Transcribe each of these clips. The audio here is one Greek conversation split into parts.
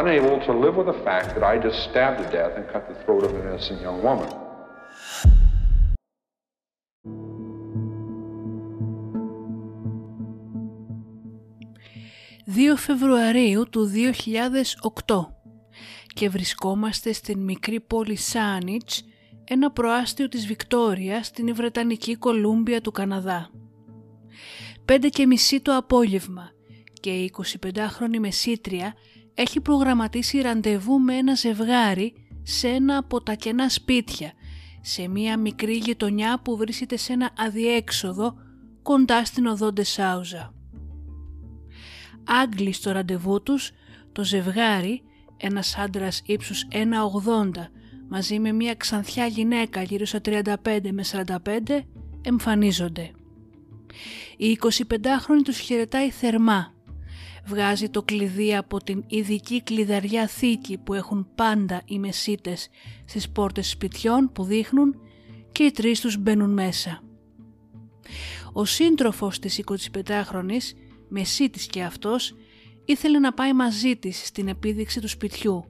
Unable to live with the fact that I just stabbed to death and cut the throat of an innocent young woman. «2 Φεβρουαρίου του 2008 και βρισκόμαστε στην μικρή πόλη Σάνιτς, ένα προάστιο της Βικτόριας στην Βρετανική Κολούμπια του Καναδά. Πέντε και μισή το απόγευμα και η 25χρονη μεσήτρια έχει προγραμματίσει ραντεβού με ένα ζευγάρι σε ένα από τα κενά σπίτια, σε μια μικρή γειτονιά που βρίσκεται σε ένα αδιέξοδο κοντά στην οδό Ντεσάουζα. Άγγλοι στο ραντεβού τους, το ζευγάρι, ένας άντρας ύψους 1,80 μαζί με μια ξανθιά γυναίκα γύρω στα 35 με 45 εμφανίζονται. Η 25χρονη τους χαιρετάει θερμά. Βγάζει το κλειδί από την ειδική κλειδαριά θήκη που έχουν πάντα οι μεσίτες στις πόρτες σπιτιών που δείχνουν και οι τρεις τους μπαίνουν μέσα. Ο σύντροφος της 25χρονης, μεσίτης και αυτός, ήθελε να πάει μαζί της στην επίδειξη του σπιτιού,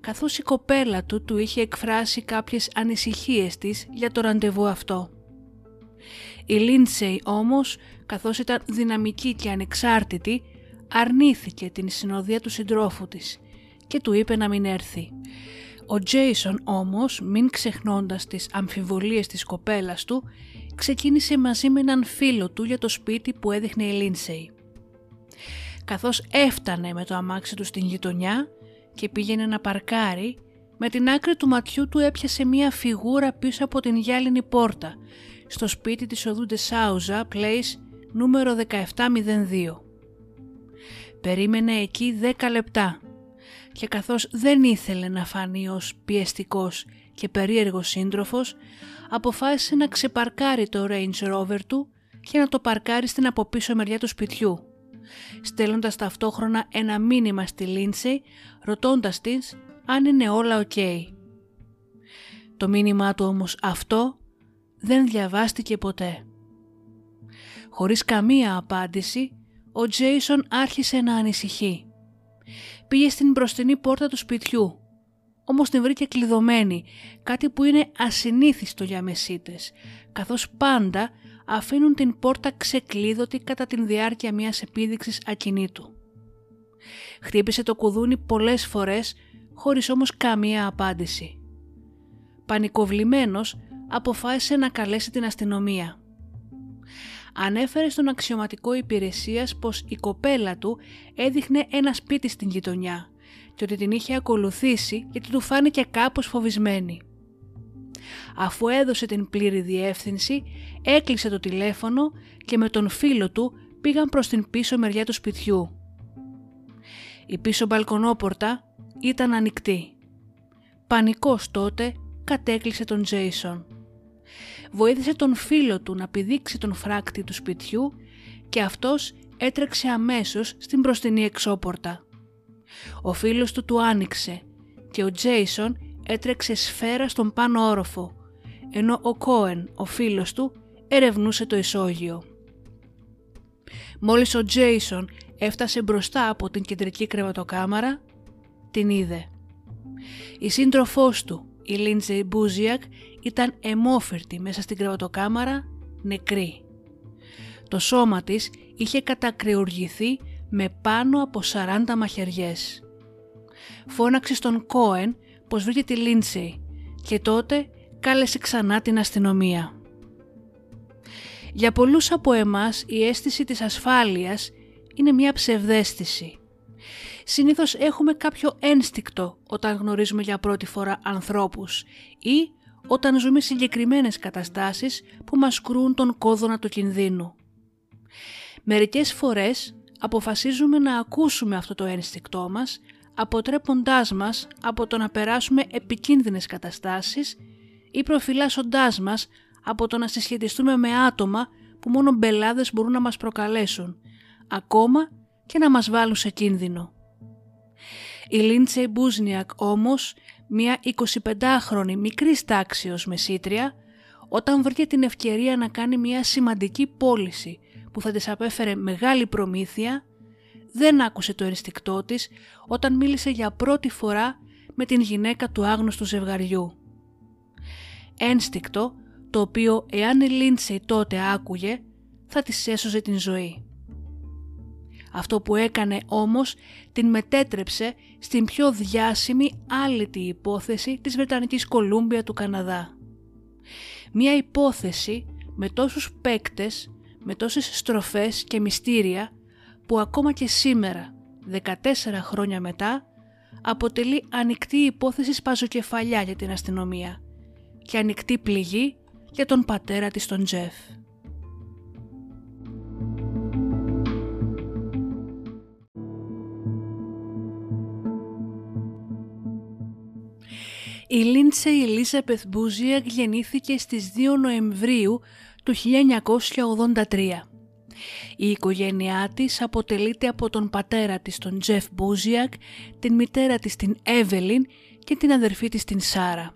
καθώς η κοπέλα του του είχε εκφράσει κάποιες ανησυχίες της για το ραντεβού αυτό. Η Λίντσεϊ όμως, καθώς ήταν δυναμική και ανεξάρτητη, αρνήθηκε την συνοδεία του συντρόφου της και του είπε να μην έρθει. Ο Τζέισον όμως, μην ξεχνώντας τις αμφιβολίες της κοπέλας του, ξεκίνησε μαζί με έναν φίλο του για το σπίτι που έδειχνε η Λίνσεϊ. Καθώς έφτανε με το αμάξι του στην γειτονιά και πήγαινε να παρκάρει, με την άκρη του ματιού του έπιασε μία φιγούρα πίσω από την γυάλινη πόρτα, στο σπίτι της οδού Ντεσάουζα, Place νούμερο 1702. Περίμενε εκεί 10 λεπτά και καθώς δεν ήθελε να φανεί ως πιεστικός και περίεργος σύντροφος, αποφάσισε να ξεπαρκάρει το Range Rover του και να το παρκάρει στην αποπίσω μεριά του σπιτιού, στέλνοντας ταυτόχρονα ένα μήνυμα στη Λίνσεϊ ρωτώντας της αν είναι όλα ok. Το μήνυμά του όμως αυτό δεν διαβάστηκε ποτέ. Χωρίς καμία απάντηση, ο Τζέισον άρχισε να ανησυχεί. Πήγε στην μπροστινή πόρτα του σπιτιού, όμως την βρήκε κλειδωμένη, κάτι που είναι ασυνήθιστο για μεσίτες, καθώς πάντα αφήνουν την πόρτα ξεκλείδωτη κατά την διάρκεια μιας επίδειξης ακινήτου. Χτύπησε το κουδούνι πολλές φορές, χωρίς όμως καμία απάντηση. Πανικοβλημένος, αποφάσισε να καλέσει την αστυνομία. Ανέφερε στον αξιωματικό υπηρεσίας πως η κοπέλα του έδειχνε ένα σπίτι στην γειτονιά και ότι την είχε ακολουθήσει γιατί του φάνηκε κάπως φοβισμένη. Αφού έδωσε την πλήρη διεύθυνση, έκλεισε το τηλέφωνο και με τον φίλο του πήγαν προς την πίσω μεριά του σπιτιού. Η πίσω μπαλκονόπορτα ήταν ανοιχτή. Πανικός τότε κατέκλυσε τον Τζέισον. Βοήθησε τον φίλο του να πηδήξει τον φράκτη του σπιτιού και αυτός έτρεξε αμέσως στην μπροστινή εξώπορτα. Ο φίλος του του άνοιξε και ο Τζέισον έτρεξε σφαίρα στον πάνω όροφο, ενώ ο Κόεν, ο φίλος του, ερευνούσε το ισόγειο. Μόλις ο Τζέισον έφτασε μπροστά από την κεντρική κρεβατοκάμαρα, την είδε. Η σύντροφός του, η Λίντζεϊ Μπούζιακ, ήταν αιμόφερτη μέσα στην κρεβατοκάμαρα, νεκρή. Το σώμα της είχε κατακρεουργηθεί με πάνω από 40 μαχαιριές. Φώναξε στον Κόεν πως βρήκε τη Λίντσεϊ και τότε κάλεσε ξανά την αστυνομία. Για πολλούς από εμάς η αίσθηση της ασφάλειας είναι μια ψευδέστηση. Συνήθως έχουμε κάποιο ένστικτο όταν γνωρίζουμε για πρώτη φορά ανθρώπους ή όταν ζούμε συγκεκριμένες καταστάσεις που μας κρούν τον κόδωνα του κινδύνου. Μερικές φορές αποφασίζουμε να ακούσουμε αυτό το ένστικτό μας, αποτρέποντάς μας από το να περάσουμε επικίνδυνες καταστάσεις ή προφυλάσσοντάς μας από το να συσχετιστούμε με άτομα που μόνο μπελάδες μπορούν να μας προκαλέσουν, ακόμα και να μας βάλουν σε κίνδυνο. Η Λίντσεϊ Μπούζνιακ όμως, μια 25χρονη μικρής τάξεως μεσήτρια, όταν βρήκε την ευκαιρία να κάνει μια σημαντική πώληση που θα της απέφερε μεγάλη προμήθεια, δεν άκουσε το εριστικτό της όταν μίλησε για πρώτη φορά με την γυναίκα του άγνωστου ζευγαριού. Ένστικτο το οποίο εάν η Λίντσεϊ τότε άκουγε θα της έσωζε την ζωή. Αυτό που έκανε όμως την μετέτρεψε στην πιο διάσημη άλυτη υπόθεση της Βρετανικής Κολούμπια του Καναδά. Μία υπόθεση με τόσους παίκτες, με τόσες στροφές και μυστήρια που ακόμα και σήμερα, 14 χρόνια μετά, αποτελεί ανοιχτή υπόθεση σπαζοκεφαλιά για την αστυνομία και ανοιχτή πληγή για τον πατέρα της τον Τζεφ. Η Λίντσε Ελίζαπεθ Μπούζιακ γεννήθηκε στις 2 Νοεμβρίου του 1983. Η οικογένειά της αποτελείται από τον πατέρα της τον Τζεφ Μπούζιακ, την μητέρα της την Εύελιν και την αδερφή της την Σάρα.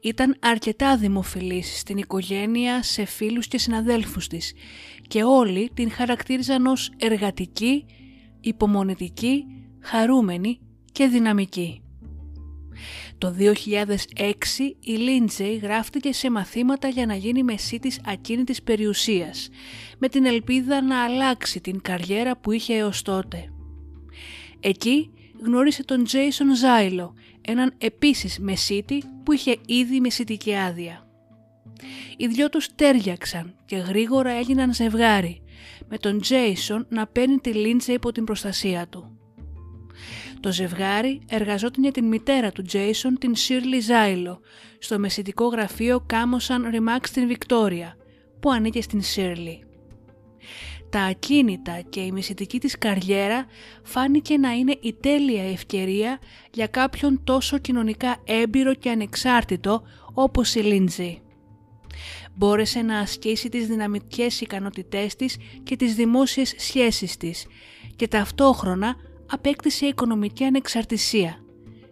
Ήταν αρκετά δημοφιλής στην οικογένεια, σε φίλους και συναδέλφους της και όλοι την χαρακτήριζαν ως εργατική, υπομονετική, χαρούμενη και δυναμική. Το 2006 η Λίντζεϊ γράφτηκε σε μαθήματα για να γίνει μεσίτης ακίνητης περιουσίας, με την ελπίδα να αλλάξει την καριέρα που είχε έως τότε. Εκεί γνώρισε τον Τζέισον Ζάιλο, έναν επίσης μεσίτη που είχε ήδη μεσίτικη άδεια. Οι δυο τους τέριαξαν και γρήγορα έγιναν ζευγάρι, με τον Τζέισον να παίρνει τη Λίντζε υπό την προστασία του. Το ζευγάρι εργαζόταν για την μητέρα του Τζέισον, την Σίρλι Ζάιλο, στο μεσητικό γραφείο Κάμοσαν Ριμάξ στην Βικτόρια, που ανήκε στην Σίρλι τα ακίνητα και η μισητική της καριέρα φάνηκε να είναι η τέλεια ευκαιρία για κάποιον τόσο κοινωνικά έμπειρο και ανεξάρτητο όπως η Λίντζη. Μπόρεσε να ασκήσει τις δυναμικές ικανότητές της και τις δημόσιες σχέσεις της και ταυτόχρονα απέκτησε οικονομική ανεξαρτησία,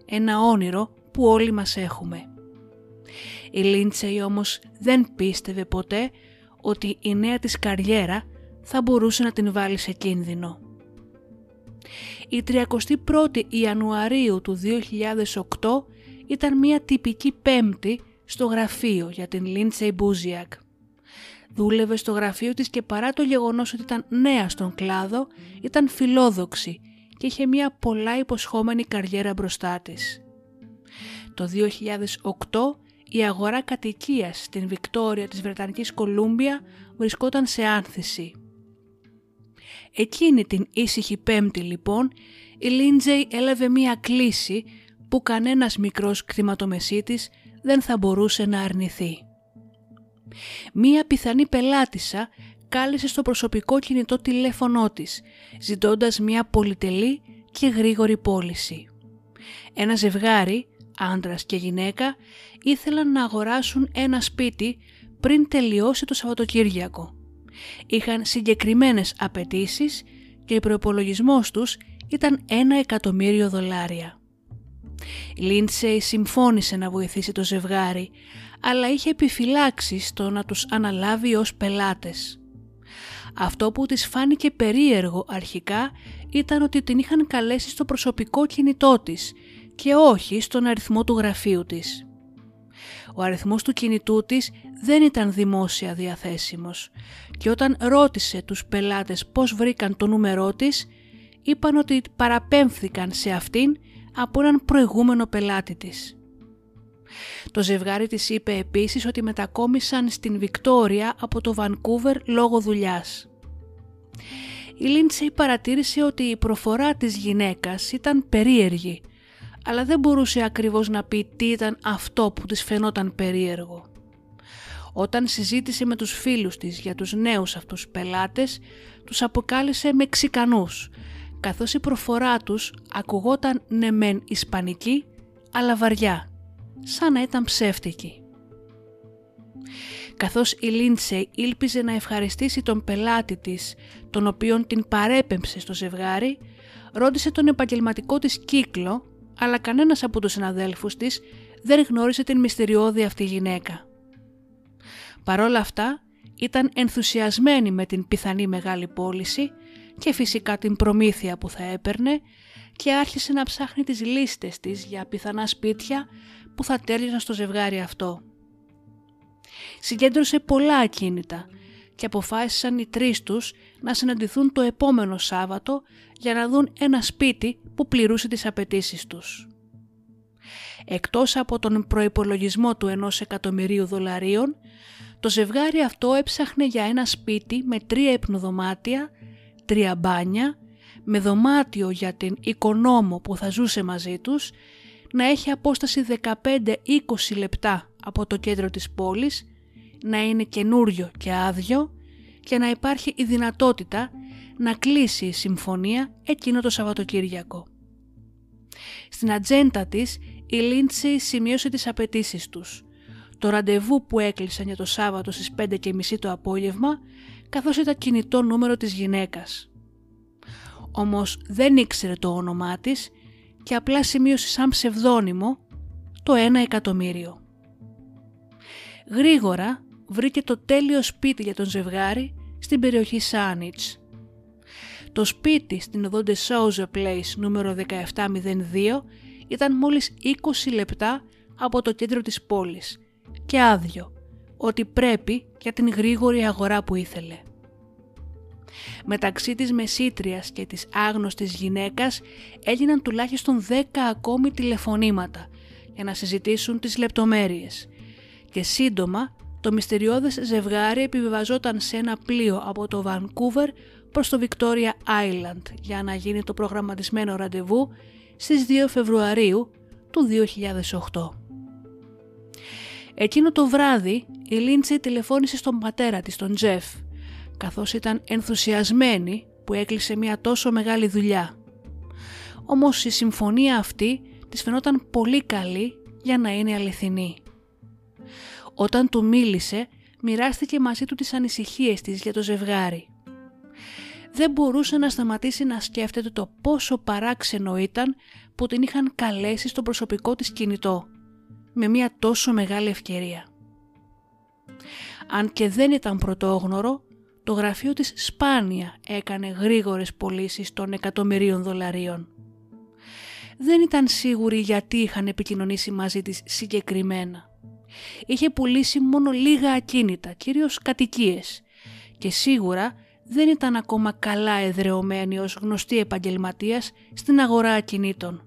ένα όνειρο που όλοι μας έχουμε. Η Λίντσεϊ όμως δεν πίστευε ποτέ ότι η νέα της καριέρα θα μπορούσε να την βάλει σε κίνδυνο. Η 31η Ιανουαρίου του 2008 ήταν μια τυπική πέμπτη στο γραφείο για την Λίντσεϊ Μπούζιακ. Δούλευε στο γραφείο της και παρά το γεγονός ότι ήταν νέα στον κλάδο, ήταν φιλόδοξη και είχε μια πολλά υποσχόμενη καριέρα μπροστά της. Το 2008 η αγορά κατοικίας στην Βικτόρια της Βρετανικής Κολούμπια βρισκόταν σε άνθηση. Εκείνη την ήσυχη πέμπτη λοιπόν η Λίντζεϊ έλαβε μία κλίση που κανένας μικρός κτηματομεσίτης δεν θα μπορούσε να αρνηθεί. Μία πιθανή πελάτησα κάλεσε στο προσωπικό κινητό τηλέφωνό της, ζητώντας μία πολυτελή και γρήγορη πώληση. Ένα ζευγάρι, άντρας και γυναίκα, ήθελαν να αγοράσουν ένα σπίτι πριν τελειώσει το Σαββατοκύριακο Είχαν συγκεκριμένες απαιτήσεις και ο προπολογισμός τους ήταν ένα εκατομμύριο δολάρια. Η Λίντσεϊ συμφώνησε να βοηθήσει το ζευγάρι, αλλά είχε επιφυλάξει στο να τους αναλάβει ως πελάτες. Αυτό που της φάνηκε περίεργο αρχικά ήταν ότι την είχαν καλέσει στο προσωπικό κινητό της και όχι στον αριθμό του γραφείου της. Ο αριθμός του κινητού της δεν ήταν δημόσια διαθέσιμος και όταν ρώτησε τους πελάτες πώς βρήκαν το νούμερό της, είπαν ότι παραπέμφθηκαν σε αυτήν από έναν προηγούμενο πελάτη της. Το ζευγάρι της είπε επίσης ότι μετακόμισαν στην Βικτόρια από το Βανκούβερ λόγω δουλειάς. Η Λίντσεϊ παρατήρησε ότι η προφορά της γυναίκας ήταν περίεργη, αλλά δεν μπορούσε ακριβώς να πει τι ήταν αυτό που της φαινόταν περίεργο. Όταν συζήτησε με τους φίλους της για τους νέους αυτούς πελάτες, τους αποκάλυψε Μεξικανούς, καθώς η προφορά τους ακουγόταν ναι μεν ισπανική, αλλά βαριά, σαν να ήταν ψεύτικη. Καθώς η Λίντσεϊ ήλπιζε να ευχαριστήσει τον πελάτη της, τον οποίον την παρέπεμψε στο ζευγάρι, ρώτησε τον επαγγελματικό της κύκλο, αλλά κανένας από τους συναδέλφους της δεν γνώρισε την μυστηριώδη αυτή γυναίκα. Παρόλα αυτά, ήταν ενθουσιασμένη με την πιθανή μεγάλη πώληση και φυσικά την προμήθεια που θα έπαιρνε και άρχισε να ψάχνει τις λίστες της για πιθανά σπίτια που θα τέλειωναν στο ζευγάρι αυτό. Συγκέντρωσε πολλά ακίνητα και αποφάσισαν οι τρεις τους να συναντηθούν το επόμενο Σάββατο για να δουν ένα σπίτι που πληρούσε τις απαιτήσεις τους. Εκτός από τον προϋπολογισμό του ενός εκατομμυρίου δολαρίων, το ζευγάρι αυτό έψαχνε για ένα σπίτι με τρία υπνοδωμάτια, τρία μπάνια, με δωμάτιο για την οικονόμο που θα ζούσε μαζί τους, να έχει απόσταση 15-20 λεπτά από το κέντρο της πόλης, να είναι καινούριο και άδειο και να υπάρχει η δυνατότητα να κλείσει η συμφωνία εκείνο το Σαββατοκύριακο. Στην ατζέντα της η Λίντσι σημείωσε τις απαιτήσεις τους το ραντεβού που έκλεισαν για το Σάββατο στις 5.30 το απόγευμα καθώς ήταν κινητό νούμερο της γυναίκας. Όμως δεν ήξερε το όνομά της και απλά σημείωσε σαν ψευδόνυμο το ένα εκατομμύριο. Γρήγορα βρήκε το τέλειο σπίτι για τον ζευγάρι στην περιοχή Σάνιτς. Το σπίτι στην οδό Souza Place νούμερο 1702 ήταν μόλις 20 λεπτά από το κέντρο της πόλης και άδειο, ότι πρέπει για την γρήγορη αγορά που ήθελε. Μεταξύ της μεσήτριας και της άγνωστης γυναίκας έγιναν τουλάχιστον 10 ακόμη τηλεφωνήματα για να συζητήσουν τις λεπτομέρειες και σύντομα το μυστηριώδες ζευγάρι επιβιβαζόταν σε ένα πλοίο από το Vancouver προς το Victoria Island για να γίνει το προγραμματισμένο ραντεβού στις 2 Φεβρουαρίου του 2008. Εκείνο το βράδυ η Λίντσι τηλεφώνησε στον πατέρα της, τον Τζεφ, καθώς ήταν ενθουσιασμένη που έκλεισε μια τόσο μεγάλη δουλειά. Όμως η συμφωνία αυτή της φαινόταν πολύ καλή για να είναι αληθινή. Όταν του μίλησε, μοιράστηκε μαζί του τις ανησυχίες της για το ζευγάρι. Δεν μπορούσε να σταματήσει να σκέφτεται το πόσο παράξενο ήταν που την είχαν καλέσει στο προσωπικό της κινητό με μια τόσο μεγάλη ευκαιρία. Αν και δεν ήταν πρωτόγνωρο, το γραφείο της σπάνια έκανε γρήγορες πωλήσεις των εκατομμυρίων δολαρίων. Δεν ήταν σίγουροι γιατί είχαν επικοινωνήσει μαζί της συγκεκριμένα. Είχε πουλήσει μόνο λίγα ακίνητα, κυρίως κατοικίες και σίγουρα δεν ήταν ακόμα καλά εδρεωμένη ως γνωστή επαγγελματίας στην αγορά ακινήτων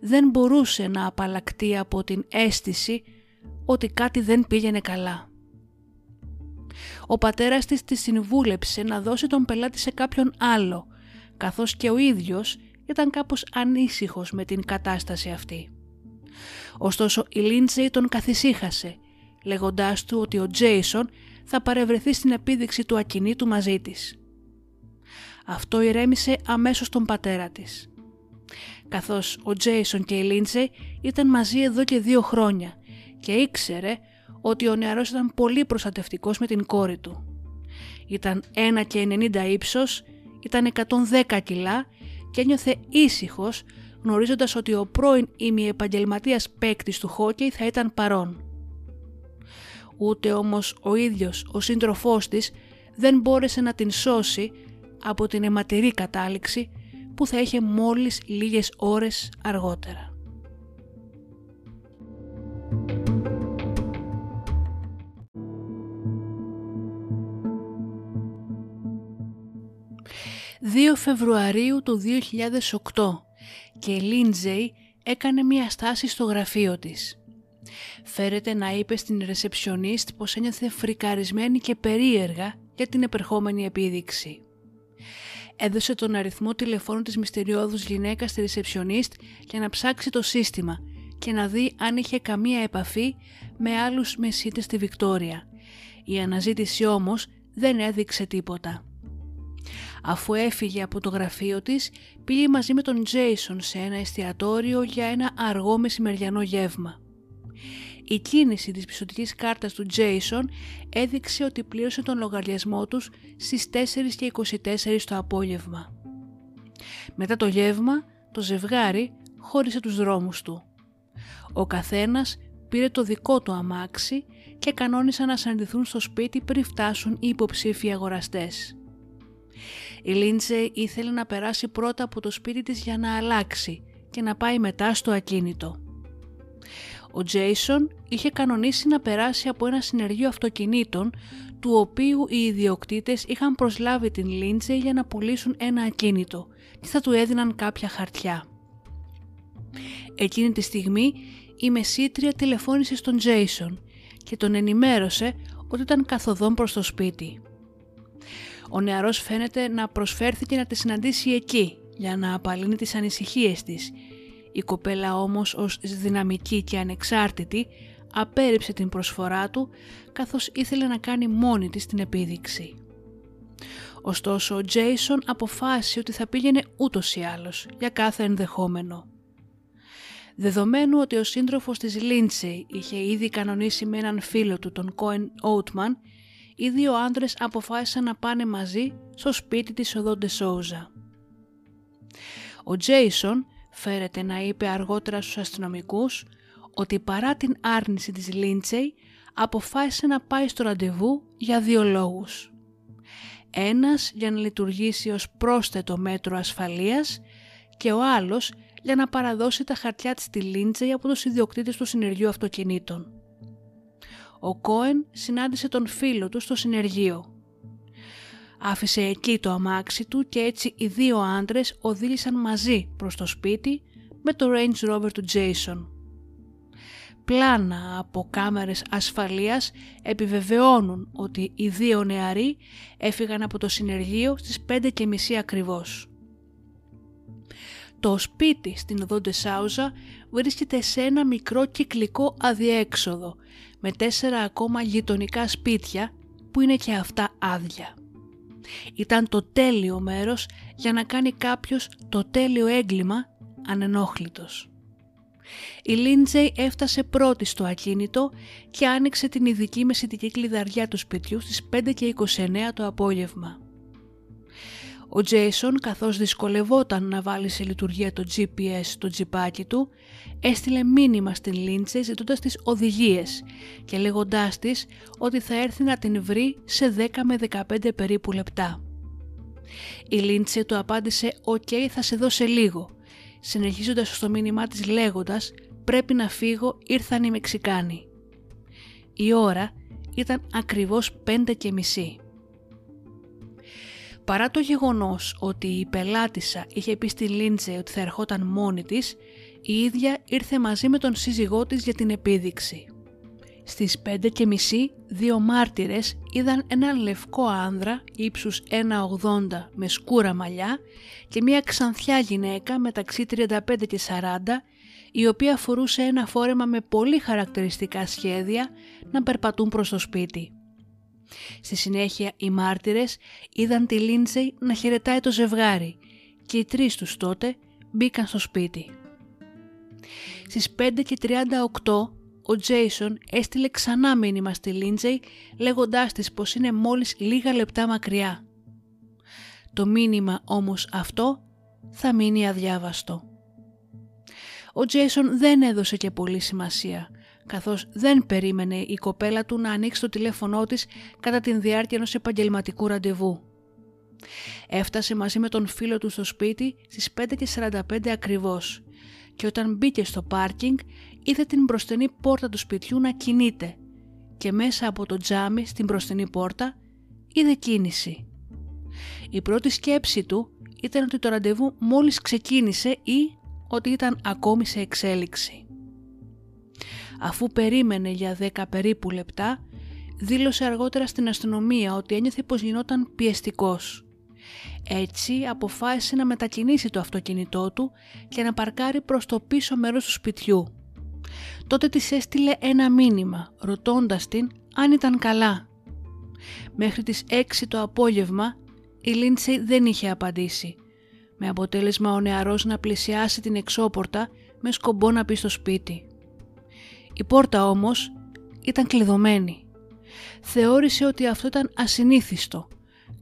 δεν μπορούσε να απαλλακτεί από την αίσθηση ότι κάτι δεν πήγαινε καλά. Ο πατέρας της τη συμβούλεψε να δώσει τον πελάτη σε κάποιον άλλο, καθώς και ο ίδιος ήταν κάπως ανήσυχος με την κατάσταση αυτή. Ωστόσο η Λίντζεϊ τον καθησύχασε, λέγοντάς του ότι ο Τζέισον θα παρευρεθεί στην επίδειξη του ακινήτου μαζί της. Αυτό ηρέμησε αμέσως τον πατέρα της καθώς ο Τζέισον και η Λίντζεϊ ήταν μαζί εδώ και δύο χρόνια και ήξερε ότι ο νεαρός ήταν πολύ προστατευτικός με την κόρη του. Ήταν 1 και 90 ύψος, ήταν 110 κιλά και ένιωθε ήσυχος γνωρίζοντας ότι ο πρώην ημιεπαγγελματίας παίκτης του χόκεϊ θα ήταν παρόν. Ούτε όμως ο ίδιος ο σύντροφός της δεν μπόρεσε να την σώσει από την αιματηρή κατάληξη που θα είχε μόλις λίγες ώρες αργότερα. «2 Φεβρουαρίου του 2008 και η Λίντζεϊ έκανε μία στάση στο γραφείο της. Φέρεται να είπε στην ρεσεψιονίστ πως ένιωθε φρικαρισμένη και περίεργα για την επερχόμενη επίδειξη. Έδωσε τον αριθμό τηλεφώνου της μυστηριώδους γυναίκας στη ρεσεψιονίστ για να ψάξει το σύστημα και να δει αν είχε καμία επαφή με άλλους μεσίτες στη Βικτόρια. Η αναζήτηση όμως δεν έδειξε τίποτα. Αφού έφυγε από το γραφείο της, πήγε μαζί με τον Τζέισον σε ένα εστιατόριο για ένα αργό μεσημεριανό γεύμα. Η κίνηση της πιστοτικής κάρτας του Jason έδειξε ότι πλήρωσε τον λογαριασμό τους στις 4 και 24 το απόγευμα. Μετά το γεύμα, το ζευγάρι χώρισε τους δρόμους του. Ο καθένας πήρε το δικό του αμάξι και κανόνισαν να συναντηθούν στο σπίτι πριν φτάσουν οι υποψήφοι αγοραστές. Η Λίντζε ήθελε να περάσει πρώτα από το σπίτι της για να αλλάξει και να πάει μετά στο ακίνητο. Ο Τζέισον είχε κανονίσει να περάσει από ένα συνεργείο αυτοκινήτων του οποίου οι ιδιοκτήτες είχαν προσλάβει την Λίντζε για να πουλήσουν ένα ακίνητο και θα του έδιναν κάποια χαρτιά. Εκείνη τη στιγμή η μεσήτρια τηλεφώνησε στον Τζέισον και τον ενημέρωσε ότι ήταν καθοδόν προς το σπίτι. Ο νεαρός φαίνεται να προσφέρθηκε να τη συναντήσει εκεί για να απαλύνει τις ανησυχίες της. Η κοπέλα όμως ως δυναμική και ανεξάρτητη απέρριψε την προσφορά του καθώς ήθελε να κάνει μόνη της την επίδειξη. Ωστόσο ο Τζέισον αποφάσισε ότι θα πήγαινε ούτως ή άλλως για κάθε ενδεχόμενο. Δεδομένου ότι ο σύντροφος της Λίντσεϊ είχε ήδη κανονίσει με έναν φίλο του τον Κόεν Όουτμαν οι δύο άντρες αποφάσισαν να πάνε μαζί στο σπίτι της Οδόντε Σόουζα. Ο Τζέισον φέρεται να είπε αργότερα στους αστυνομικούς ότι παρά την άρνηση της Λίντσεϊ αποφάσισε να πάει στο ραντεβού για δύο λόγους. Ένας για να λειτουργήσει ως πρόσθετο μέτρο ασφαλείας και ο άλλος για να παραδώσει τα χαρτιά της στη Λίντσεϊ από τους ιδιοκτήτες του συνεργείου αυτοκινήτων ο Κόεν συνάντησε τον φίλο του στο συνεργείο. Άφησε εκεί το αμάξι του και έτσι οι δύο άντρες οδήγησαν μαζί προς το σπίτι με το Range Rover του Jason. Πλάνα από κάμερες ασφαλείας επιβεβαιώνουν ότι οι δύο νεαροί έφυγαν από το συνεργείο στις 5.30 ακριβώς. Το σπίτι στην οδό Σάουζα βρίσκεται σε ένα μικρό κυκλικό αδιέξοδο με τέσσερα ακόμα γειτονικά σπίτια που είναι και αυτά άδεια. Ήταν το τέλειο μέρος για να κάνει κάποιος το τέλειο έγκλημα ανενόχλητος. Η Λίντζεϊ έφτασε πρώτη στο ακίνητο και άνοιξε την ειδική μεσητική κλειδαριά του σπιτιού στις 5 και 29 το απόγευμα. Ο Τζέισον καθώς δυσκολευόταν να βάλει σε λειτουργία το GPS στο τζιπάκι του, έστειλε μήνυμα στην Λίντσε ζητώντας τις οδηγίες και λέγοντάς της ότι θα έρθει να την βρει σε 10 με 15 περίπου λεπτά. Η Λίντσε του απάντησε «ΟΚ, θα σε δω σε λίγο», συνεχίζοντας στο μήνυμά της λέγοντας «Πρέπει να φύγω, ήρθαν οι Μεξικάνοι». Η ώρα ήταν ακριβώς 5 και μισή. Παρά το γεγονός ότι η πελάτησα είχε πει στη Λίντζε ότι θα ερχόταν μόνη της, η ίδια ήρθε μαζί με τον σύζυγό της για την επίδειξη. Στις πέντε και μισή, δύο μάρτυρες είδαν έναν λευκό άνδρα ύψους 1,80 με σκούρα μαλλιά και μια ξανθιά γυναίκα μεταξύ 35 και 40 η οποία φορούσε ένα φόρεμα με πολύ χαρακτηριστικά σχέδια να περπατούν προς το σπίτι. Στη συνέχεια οι μάρτυρες είδαν τη Λίντζεϊ να χαιρετάει το ζευγάρι και οι τρεις τους τότε μπήκαν στο σπίτι. Στις 5 και 38 ο Τζέισον έστειλε ξανά μήνυμα στη Λίντζεϊ λέγοντάς της πως είναι μόλις λίγα λεπτά μακριά. Το μήνυμα όμως αυτό θα μείνει αδιάβαστο. Ο Τζέισον δεν έδωσε και πολύ σημασία, καθώς δεν περίμενε η κοπέλα του να ανοίξει το τηλέφωνό της κατά την διάρκεια ενός επαγγελματικού ραντεβού. Έφτασε μαζί με τον φίλο του στο σπίτι στις 5.45 ακριβώς και όταν μπήκε στο πάρκινγκ είδε την μπροστινή πόρτα του σπιτιού να κινείται και μέσα από το τζάμι στην μπροστινή πόρτα είδε κίνηση. Η πρώτη σκέψη του ήταν ότι το ραντεβού μόλις ξεκίνησε ή ότι ήταν ακόμη σε εξέλιξη. Αφού περίμενε για 10 περίπου λεπτά, δήλωσε αργότερα στην αστυνομία ότι ένιωθε πως γινόταν πιεστικός. Έτσι αποφάσισε να μετακινήσει το αυτοκίνητό του και να παρκάρει προς το πίσω μέρος του σπιτιού. Τότε της έστειλε ένα μήνυμα ρωτώντας την αν ήταν καλά. Μέχρι τις 6 το απόγευμα η Λίντσεϊ δεν είχε απαντήσει με αποτέλεσμα ο νεαρός να πλησιάσει την εξώπορτα με σκομπό να πει στο σπίτι. Η πόρτα όμως ήταν κλειδωμένη. Θεώρησε ότι αυτό ήταν ασυνήθιστο,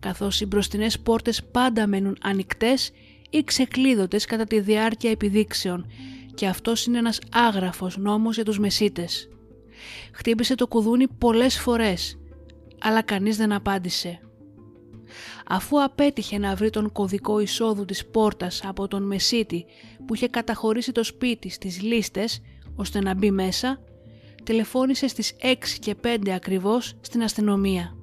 καθώς οι μπροστινές πόρτες πάντα μένουν ανοιχτές ή ξεκλείδωτες κατά τη διάρκεια επιδείξεων και αυτός είναι ένας άγραφος νόμος για τους μεσίτες. Χτύπησε το κουδούνι πολλές φορές, αλλά κανείς δεν απάντησε. Αφού απέτυχε να βρει τον κωδικό εισόδου της πόρτας από τον Μεσίτη που είχε καταχωρήσει το σπίτι στις λίστες ώστε να μπει μέσα, τηλεφώνησε στις 6 και 5 ακριβώς στην αστυνομία.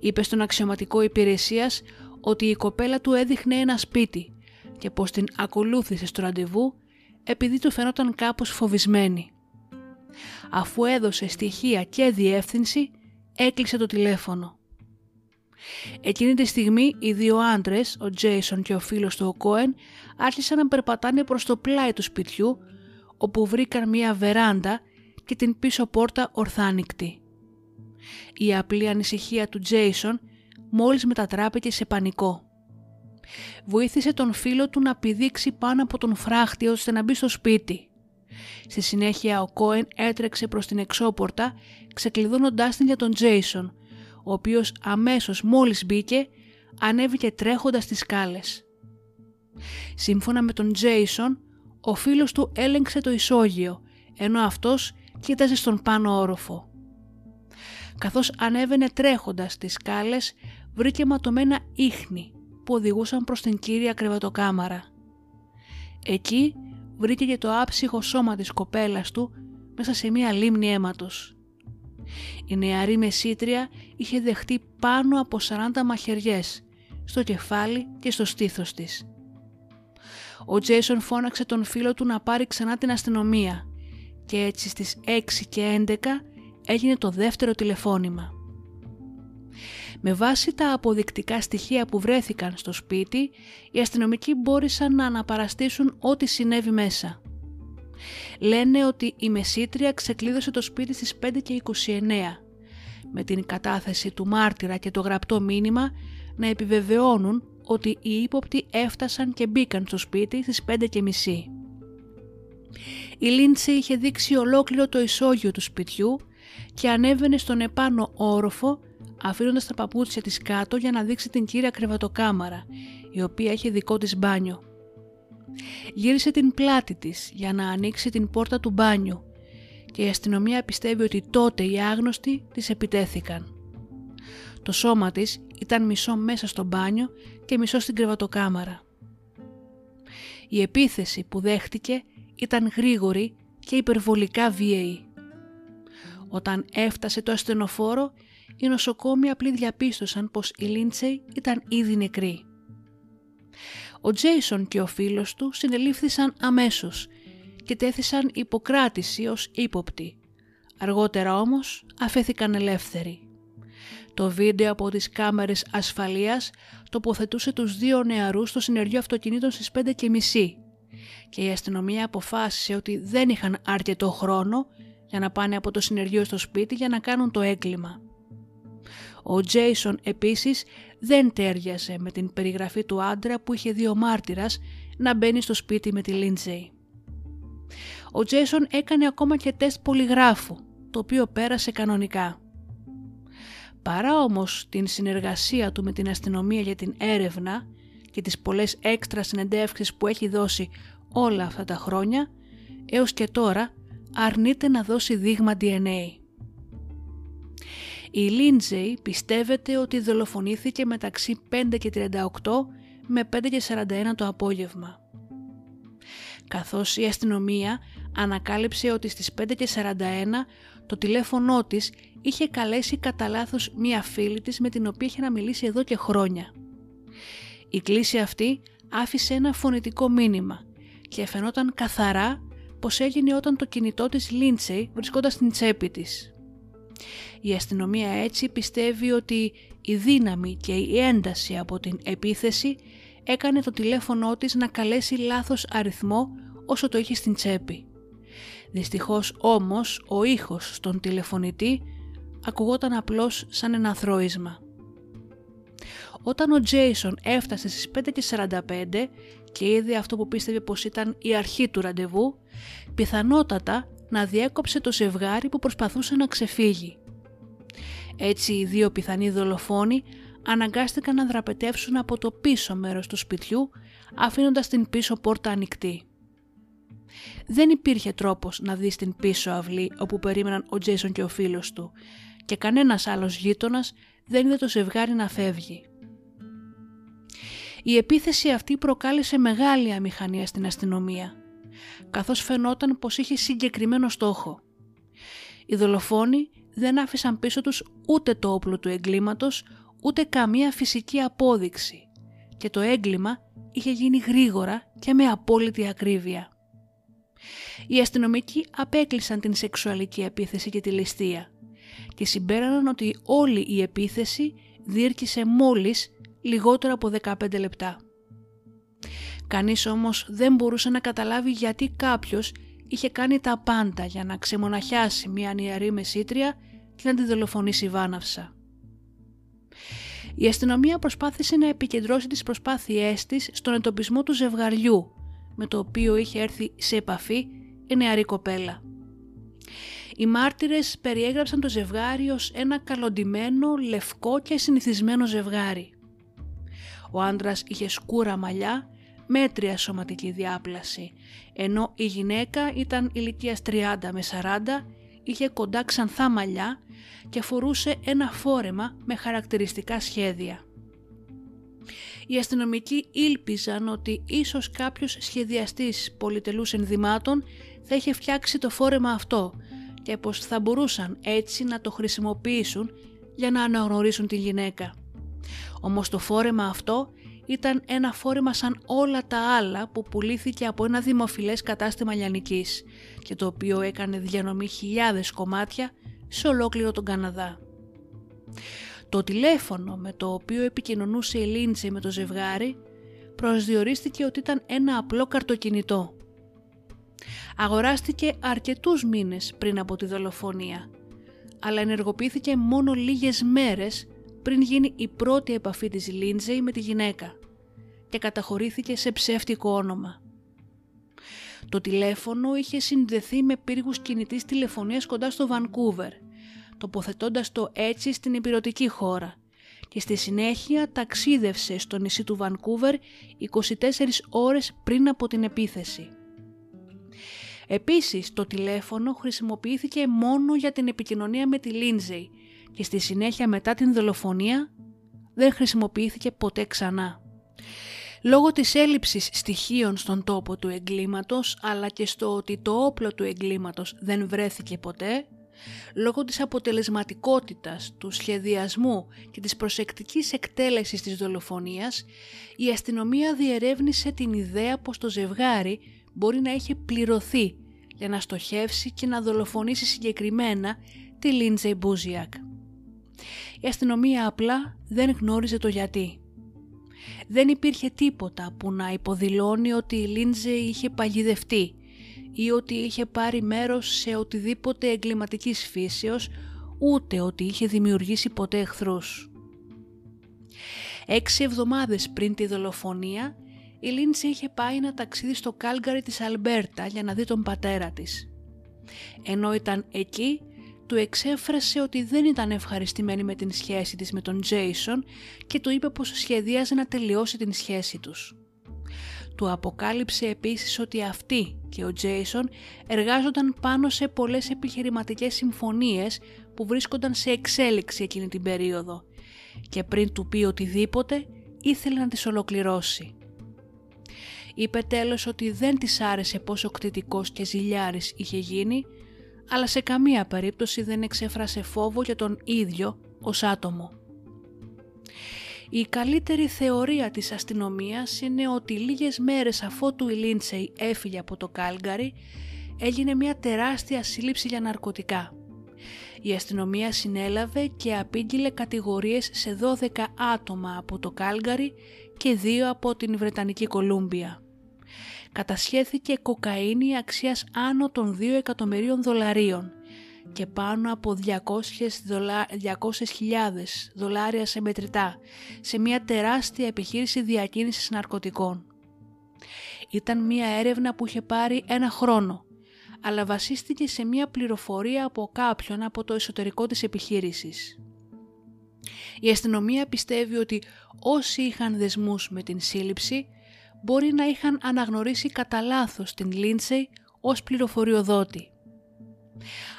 Είπε στον αξιωματικό υπηρεσίας ότι η κοπέλα του έδειχνε ένα σπίτι και πως την ακολούθησε στο ραντεβού επειδή του φαινόταν κάπως φοβισμένη. Αφού έδωσε στοιχεία και διεύθυνση, έκλεισε το τηλέφωνο. Εκείνη τη στιγμή οι δύο άντρες, ο Τζέισον και ο φίλος του ο Κόεν, άρχισαν να περπατάνε προς το πλάι του σπιτιού, όπου βρήκαν μια βεράντα και την πίσω πόρτα ορθάνικτη. Η απλή ανησυχία του Τζέισον μόλις μετατράπηκε σε πανικό. Βοήθησε τον φίλο του να πηδήξει πάνω από τον φράχτη ώστε να μπει στο σπίτι. Στη συνέχεια ο Κόεν έτρεξε προς την εξώπορτα ξεκλειδώνοντάς την για τον Τζέισον ο οποίος αμέσως μόλις μπήκε ανέβηκε τρέχοντας στις σκάλες. Σύμφωνα με τον Τζέισον, ο φίλος του έλεγξε το ισόγειο, ενώ αυτός κοίταζε στον πάνω όροφο. Καθώς ανέβαινε τρέχοντας στις σκάλες, βρήκε ματωμένα ίχνη που οδηγούσαν προς την κύρια κρεβατοκάμαρα. Εκεί βρήκε και το άψυχο σώμα της κοπέλας του μέσα σε μία λίμνη αίματος. Η νεαρή μεσήτρια είχε δεχτεί πάνω από 40 μαχαιριές στο κεφάλι και στο στήθος της. Ο Τζέισον φώναξε τον φίλο του να πάρει ξανά την αστυνομία και έτσι στις 6 και 11 έγινε το δεύτερο τηλεφώνημα. Με βάση τα αποδεικτικά στοιχεία που βρέθηκαν στο σπίτι, οι αστυνομικοί μπόρεσαν να αναπαραστήσουν ό,τι συνέβη μέσα. Λένε ότι η μεσήτρια ξεκλείδωσε το σπίτι στις 5 και 29 με την κατάθεση του μάρτυρα και το γραπτό μήνυμα να επιβεβαιώνουν ότι οι ύποπτοι έφτασαν και μπήκαν στο σπίτι στις 5 και μισή. Η Λίντση είχε δείξει ολόκληρο το ισόγειο του σπιτιού και ανέβαινε στον επάνω όροφο αφήνοντας τα παπούτσια της κάτω για να δείξει την κύρια κρεβατοκάμαρα η οποία είχε δικό της μπάνιο. Γύρισε την πλάτη της για να ανοίξει την πόρτα του μπάνιου και η αστυνομία πιστεύει ότι τότε οι άγνωστοι της επιτέθηκαν. Το σώμα της ήταν μισό μέσα στο μπάνιο και μισό στην κρεβατοκάμαρα. Η επίθεση που δέχτηκε ήταν γρήγορη και υπερβολικά βίαιη. Όταν έφτασε το ασθενοφόρο, οι νοσοκόμοι απλή διαπίστωσαν πως η Λίντσεϊ ήταν ήδη νεκρή. Ο Τζέισον και ο φίλος του συνελήφθησαν αμέσως και τέθησαν υποκράτηση ως ύποπτοι. Αργότερα όμως αφέθηκαν ελεύθεροι. Το βίντεο από τις κάμερες ασφαλείας τοποθετούσε τους δύο νεαρούς στο συνεργείο αυτοκινήτων στις 5.30 και η αστυνομία αποφάσισε ότι δεν είχαν αρκετό χρόνο για να πάνε από το συνεργείο στο σπίτι για να κάνουν το έγκλημα. Ο Τζέισον επίσης δεν τέριασε με την περιγραφή του άντρα που είχε δει ο μάρτυρας να μπαίνει στο σπίτι με τη Λίντζεϊ. Ο Τζέσον έκανε ακόμα και τεστ πολυγράφου, το οποίο πέρασε κανονικά. Παρά όμως την συνεργασία του με την αστυνομία για την έρευνα και τις πολλές έξτρα συνεντεύξεις που έχει δώσει όλα αυτά τα χρόνια, έως και τώρα αρνείται να δώσει δείγμα DNA. Η Λίντζεϊ πιστεύεται ότι δολοφονήθηκε μεταξύ 5 και 38 με 5 και 41 το απόγευμα. Καθώς η αστυνομία ανακάλυψε ότι στις 5 και 41 το τηλέφωνό της είχε καλέσει κατά λάθος μία φίλη της με την οποία είχε να μιλήσει εδώ και χρόνια. Η κλίση αυτή άφησε ένα φωνητικό μήνυμα και φαινόταν καθαρά πως έγινε όταν το κινητό της Λίντσεϊ βρισκόταν στην τσέπη της. Η αστυνομία έτσι πιστεύει ότι η δύναμη και η ένταση από την επίθεση έκανε το τηλέφωνό της να καλέσει λάθος αριθμό όσο το είχε στην τσέπη. Δυστυχώς όμως ο ήχος στον τηλεφωνητή ακουγόταν απλώς σαν ένα θρόισμα. Όταν ο Τζέισον έφτασε στις 5.45 και είδε αυτό που πίστευε πως ήταν η αρχή του ραντεβού, πιθανότατα να διέκοψε το ζευγάρι που προσπαθούσε να ξεφύγει. Έτσι οι δύο πιθανοί δολοφόνοι αναγκάστηκαν να δραπετεύσουν από το πίσω μέρος του σπιτιού αφήνοντας την πίσω πόρτα ανοιχτή. Δεν υπήρχε τρόπος να δεις την πίσω αυλή όπου περίμεναν ο Τζέισον και ο φίλος του και κανένας άλλος γείτονας δεν είδε το ζευγάρι να φεύγει. Η επίθεση αυτή προκάλεσε μεγάλη αμηχανία στην αστυνομία, καθώς φαινόταν πως είχε συγκεκριμένο στόχο. Οι δολοφόνοι δεν άφησαν πίσω τους ούτε το όπλο του εγκλήματος, ούτε καμία φυσική απόδειξη και το έγκλημα είχε γίνει γρήγορα και με απόλυτη ακρίβεια. Οι αστυνομικοί απέκλεισαν την σεξουαλική επίθεση και τη ληστεία και συμπέραναν ότι όλη η επίθεση διήρκησε μόλις λιγότερο από 15 λεπτά. Κανείς όμως δεν μπορούσε να καταλάβει γιατί κάποιος είχε κάνει τα πάντα για να ξεμοναχιάσει μια νεαρή μεσήτρια και να τη δολοφονήσει βάναυσα. Η αστυνομία προσπάθησε να επικεντρώσει τις προσπάθειές της στον εντοπισμό του ζευγαριού με το οποίο είχε έρθει σε επαφή η νεαρή κοπέλα. Οι μάρτυρες περιέγραψαν το ζευγάρι ως ένα καλοντημένο, λευκό και συνηθισμένο ζευγάρι. Ο άντρας είχε σκούρα μαλλιά, μέτρια σωματική διάπλαση, ενώ η γυναίκα ήταν ηλικίας 30 με 40, είχε κοντά ξανθά μαλλιά και φορούσε ένα φόρεμα με χαρακτηριστικά σχέδια. Οι αστυνομικοί ήλπιζαν ότι ίσως κάποιος σχεδιαστής πολυτελούς ενδυμάτων θα είχε φτιάξει το φόρεμα αυτό και πως θα μπορούσαν έτσι να το χρησιμοποιήσουν για να αναγνωρίσουν τη γυναίκα. Όμως το φόρεμα αυτό ήταν ένα φόρεμα σαν όλα τα άλλα που πουλήθηκε από ένα δημοφιλές κατάστημα λιανικής και το οποίο έκανε διανομή χιλιάδες κομμάτια σε ολόκληρο τον Καναδά. Το τηλέφωνο με το οποίο επικοινωνούσε η Λίντσε με το ζευγάρι προσδιορίστηκε ότι ήταν ένα απλό καρτοκινητό. Αγοράστηκε αρκετούς μήνες πριν από τη δολοφονία, αλλά ενεργοποιήθηκε μόνο λίγες μέρες πριν γίνει η πρώτη επαφή της Λίντζεϊ με τη γυναίκα και καταχωρήθηκε σε ψεύτικο όνομα. Το τηλέφωνο είχε συνδεθεί με πύργους κινητής τηλεφωνίας κοντά στο Βανκούβερ, τοποθετώντας το έτσι στην υπηρετική χώρα και στη συνέχεια ταξίδευσε στο νησί του Βανκούβερ 24 ώρες πριν από την επίθεση. Επίσης, το τηλέφωνο χρησιμοποιήθηκε μόνο για την επικοινωνία με τη Λίνζεϊ και στη συνέχεια μετά την δολοφονία δεν χρησιμοποιήθηκε ποτέ ξανά. Λόγω της έλλειψης στοιχείων στον τόπο του εγκλήματος αλλά και στο ότι το όπλο του εγκλήματος δεν βρέθηκε ποτέ, λόγω της αποτελεσματικότητας, του σχεδιασμού και της προσεκτικής εκτέλεσης της δολοφονίας, η αστυνομία διερεύνησε την ιδέα πως το ζευγάρι μπορεί να είχε πληρωθεί για να στοχεύσει και να δολοφονήσει συγκεκριμένα τη Λίντζεϊ Μπούζιακ. Η αστυνομία απλά δεν γνώριζε το γιατί. Δεν υπήρχε τίποτα που να υποδηλώνει ότι η Λίντζεϊ είχε παγιδευτεί ή ότι είχε πάρει μέρος σε οτιδήποτε εγκληματικής φύσεως, ούτε ότι είχε δημιουργήσει ποτέ εχθρούς. Έξι εβδομάδες πριν τη δολοφονία, η Λίντση είχε πάει ένα ταξίδι στο Κάλγκαρι της Αλμπέρτα για να δει τον πατέρα της. Ενώ ήταν εκεί, του εξέφρασε ότι δεν ήταν ευχαριστημένη με την σχέση της με τον Τζέισον και του είπε πως σχεδίαζε να τελειώσει την σχέση τους. Του αποκάλυψε επίσης ότι αυτή και ο Τζέισον εργάζονταν πάνω σε πολλές επιχειρηματικές συμφωνίες που βρίσκονταν σε εξέλιξη εκείνη την περίοδο και πριν του πει οτιδήποτε ήθελε να τις ολοκληρώσει. Είπε τέλος ότι δεν της άρεσε πόσο κτητικός και ζηλιάρης είχε γίνει, αλλά σε καμία περίπτωση δεν εξέφρασε φόβο για τον ίδιο ως άτομο. Η καλύτερη θεωρία της αστυνομίας είναι ότι λίγες μέρες αφότου η Λίντσεϊ έφυγε από το Κάλγκαρι έγινε μια τεράστια σύλληψη για ναρκωτικά. Η αστυνομία συνέλαβε και απήγγειλε κατηγορίες σε 12 άτομα από το Κάλγκαρι και δύο από την Βρετανική Κολούμπια. Κατασχέθηκε κοκαίνη αξίας άνω των 2 εκατομμυρίων δολαρίων και πάνω από 200.000 δολάρια σε μετρητά σε μια τεράστια επιχείρηση διακίνησης ναρκωτικών. Ήταν μια έρευνα που είχε πάρει ένα χρόνο, αλλά βασίστηκε σε μια πληροφορία από κάποιον από το εσωτερικό της επιχείρησης. Η αστυνομία πιστεύει ότι όσοι είχαν δεσμούς με την σύλληψη μπορεί να είχαν αναγνωρίσει κατά λάθος την Λίντσεϊ ως πληροφοριοδότη.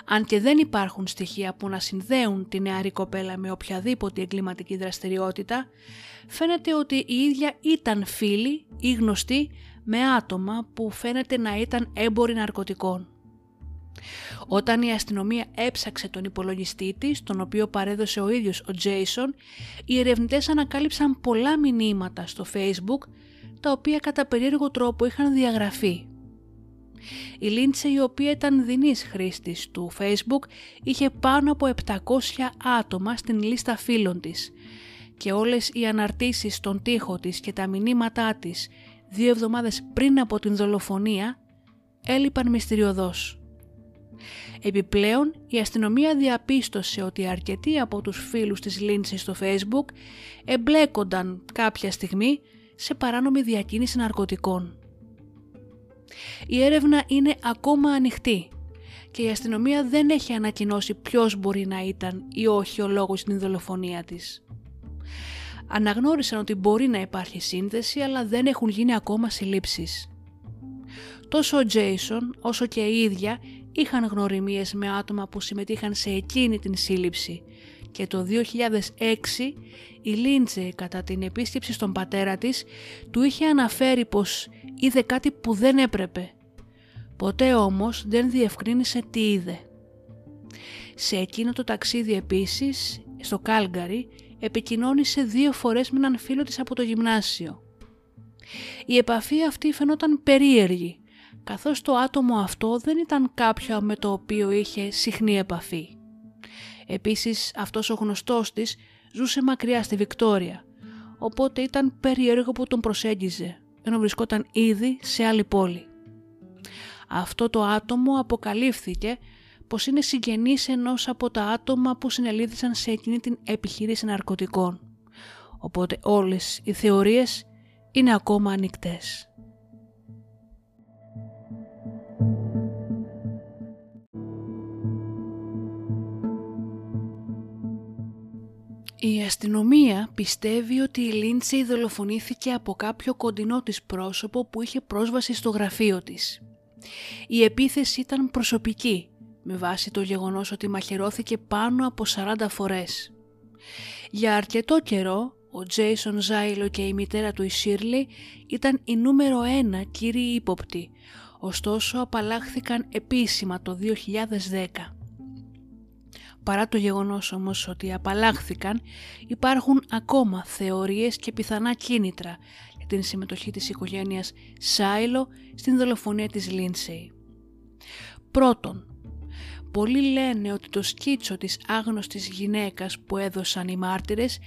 Αν και δεν υπάρχουν στοιχεία που να συνδέουν τη νεαρή κοπέλα με οποιαδήποτε εγκληματική δραστηριότητα, φαίνεται ότι η ίδια ήταν φίλη ή γνωστή με άτομα που φαίνεται να ήταν έμποροι ναρκωτικών. Όταν η αστυνομία έψαξε τον υπολογιστή της, τον οποίο παρέδωσε ο ίδιος ο Τζέισον, οι ερευνητές ανακάλυψαν πολλά μηνύματα στο facebook, τα οποία κατά περίεργο τρόπο είχαν διαγραφεί. Η Λίντσε η οποία ήταν δεινής χρήστης του Facebook είχε πάνω από 700 άτομα στην λίστα φίλων της και όλες οι αναρτήσεις στον τοίχο της και τα μηνύματά της δύο εβδομάδες πριν από την δολοφονία έλειπαν μυστηριωδώς. Επιπλέον, η αστυνομία διαπίστωσε ότι αρκετοί από τους φίλους της Λίντση στο Facebook εμπλέκονταν κάποια στιγμή σε παράνομη διακίνηση ναρκωτικών. Η έρευνα είναι ακόμα ανοιχτή και η αστυνομία δεν έχει ανακοινώσει ποιος μπορεί να ήταν ή όχι ο λόγος στην δολοφονία της. Αναγνώρισαν ότι μπορεί να υπάρχει σύνδεση αλλά δεν έχουν γίνει ακόμα συλλήψεις. Τόσο ο Τζέισον όσο και η ίδια είχαν γνωριμίες με άτομα που συμμετείχαν σε εκείνη την σύλληψη και το 2006 η Λίντζε κατά την επίσκεψη στον πατέρα της του είχε αναφέρει πως είδε κάτι που δεν έπρεπε. Ποτέ όμως δεν διευκρίνησε τι είδε. Σε εκείνο το ταξίδι επίσης, στο Κάλγκαρι, επικοινώνησε δύο φορές με έναν φίλο της από το γυμνάσιο. Η επαφή αυτή φαινόταν περίεργη, καθώς το άτομο αυτό δεν ήταν κάποιο με το οποίο είχε συχνή επαφή. Επίσης αυτός ο γνωστός της ζούσε μακριά στη Βικτόρια, οπότε ήταν περίεργο που τον προσέγγιζε, ενώ βρισκόταν ήδη σε άλλη πόλη. Αυτό το άτομο αποκαλύφθηκε πως είναι συγγενής ενός από τα άτομα που συνελήφθησαν σε εκείνη την επιχείρηση ναρκωτικών. Οπότε όλες οι θεωρίες είναι ακόμα ανοιχτές. Η αστυνομία πιστεύει ότι η Λίντσεϊ δολοφονήθηκε από κάποιο κοντινό της πρόσωπο που είχε πρόσβαση στο γραφείο της. Η επίθεση ήταν προσωπική, με βάση το γεγονός ότι μαχαιρώθηκε πάνω από 40 φορές. Για αρκετό καιρό, ο Τζέισον Ζάιλο και η μητέρα του η Σίρλι ήταν η νούμερο ένα κύριοι ύποπτοι, ωστόσο απαλλάχθηκαν επίσημα το 2010. Παρά το γεγονός όμως ότι απαλλάχθηκαν, υπάρχουν ακόμα θεωρίες και πιθανά κίνητρα για την συμμετοχή της οικογένειας Σάιλο στην δολοφονία της Λίνσεϊ. Πρώτον, πολλοί λένε ότι το σκίτσο της άγνωστης γυναίκας που έδωσαν οι μάρτυρες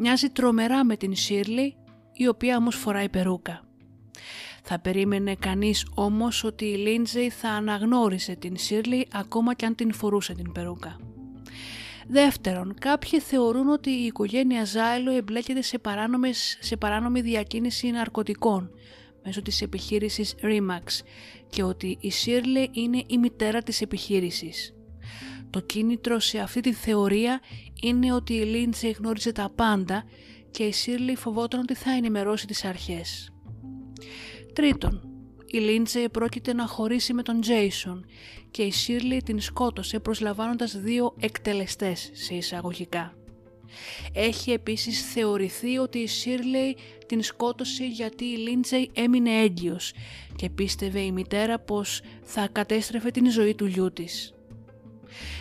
μοιάζει τρομερά με την Σίρλι, η οποία όμως φοράει περούκα. Θα περίμενε κανείς όμως ότι η Λίντζεϊ θα αναγνώρισε την Σίρλι ακόμα και αν την φορούσε την περούκα. Δεύτερον, κάποιοι θεωρούν ότι η οικογένεια Ζάιλο εμπλέκεται σε, παράνομες, σε παράνομη διακίνηση ναρκωτικών μέσω της επιχείρησης Remax και ότι η Shirley είναι η μητέρα της επιχείρησης. Το κίνητρο σε αυτή τη θεωρία είναι ότι η Lindsay γνώριζε τα πάντα και η Shirley φοβόταν ότι θα ενημερώσει τις αρχές. Τρίτον, η Lindsay πρόκειται να χωρίσει με τον Jason και η Shirley την σκότωσε προσλαμβάνοντας δύο εκτελεστές σε εισαγωγικά. Έχει επίσης θεωρηθεί ότι η Shirley την σκότωσε γιατί η Lindsay έμεινε έγκυος και πίστευε η μητέρα πως θα κατέστρεφε την ζωή του γιού της.